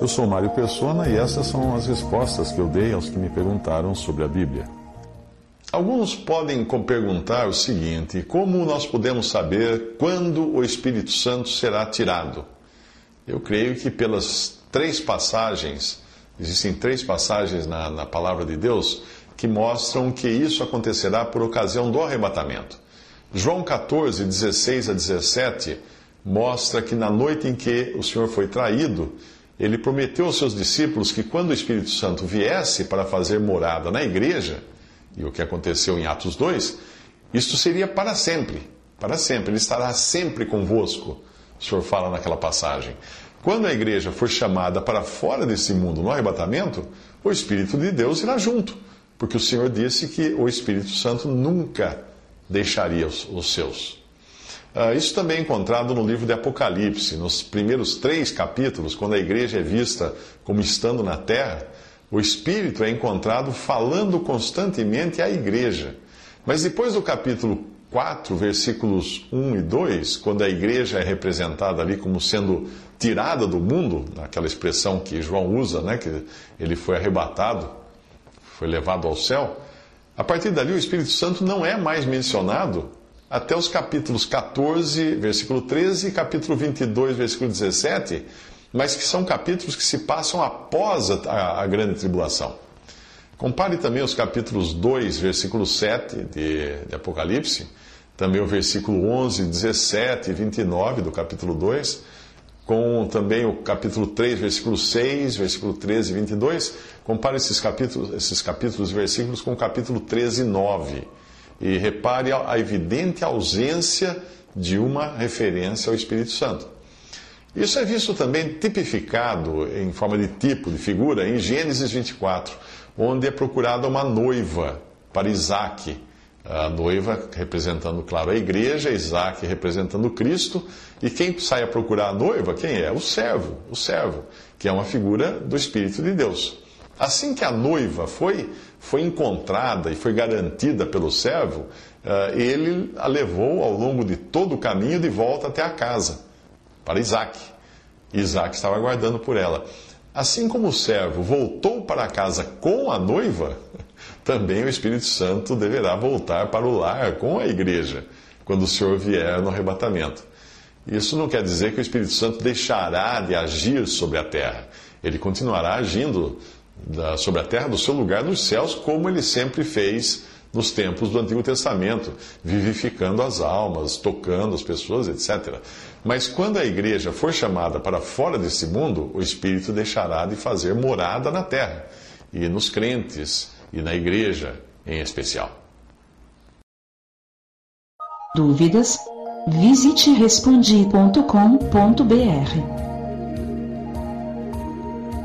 Eu sou Mário Persona e essas são as respostas que eu dei aos que me perguntaram sobre a Bíblia. Alguns podem perguntar o seguinte: como nós podemos saber quando o Espírito Santo será tirado? Eu creio que pelas três passagens, existem três passagens na, na palavra de Deus que mostram que isso acontecerá por ocasião do arrebatamento. João 14, 16 a 17 mostra que na noite em que o Senhor foi traído, ele prometeu aos seus discípulos que quando o Espírito Santo viesse para fazer morada na igreja, e o que aconteceu em Atos 2, isto seria para sempre. Para sempre. Ele estará sempre convosco. O Senhor fala naquela passagem. Quando a igreja for chamada para fora desse mundo no arrebatamento, o Espírito de Deus irá junto. Porque o Senhor disse que o Espírito Santo nunca deixaria os, os seus. Uh, isso também é encontrado no livro de Apocalipse, nos primeiros três capítulos, quando a igreja é vista como estando na terra o Espírito é encontrado falando constantemente à igreja. Mas depois do capítulo 4, versículos 1 e 2, quando a igreja é representada ali como sendo tirada do mundo, aquela expressão que João usa, né, que ele foi arrebatado, foi levado ao céu, a partir dali o Espírito Santo não é mais mencionado até os capítulos 14, versículo 13 e capítulo 22, versículo 17, mas que são capítulos que se passam após a, a grande tribulação. Compare também os capítulos 2, versículo 7 de, de, Apocalipse, também o versículo 11, 17 e 29 do capítulo 2, com também o capítulo 3, versículo 6, versículo 13 e 22. Compare esses capítulos, esses capítulos e versículos com o capítulo 13 e 9. E repare a evidente ausência de uma referência ao Espírito Santo. Isso é visto também tipificado em forma de tipo, de figura, em Gênesis 24, onde é procurada uma noiva para Isaac. A noiva representando, claro, a igreja, Isaac representando Cristo. E quem sai a procurar a noiva, quem é? O servo, o servo, que é uma figura do Espírito de Deus. Assim que a noiva foi, foi encontrada e foi garantida pelo servo, eh, ele a levou ao longo de todo o caminho de volta até a casa para Isaac. Isaac estava aguardando por ela. Assim como o servo voltou para casa com a noiva, também o Espírito Santo deverá voltar para o lar com a igreja, quando o Senhor vier no arrebatamento. Isso não quer dizer que o Espírito Santo deixará de agir sobre a terra. Ele continuará agindo sobre a terra do seu lugar nos céus, como ele sempre fez nos tempos do Antigo Testamento, vivificando as almas, tocando as pessoas, etc. Mas quando a igreja for chamada para fora desse mundo, o Espírito deixará de fazer morada na terra, e nos crentes, e na igreja em especial. Dúvidas? Visite respondi.com.br.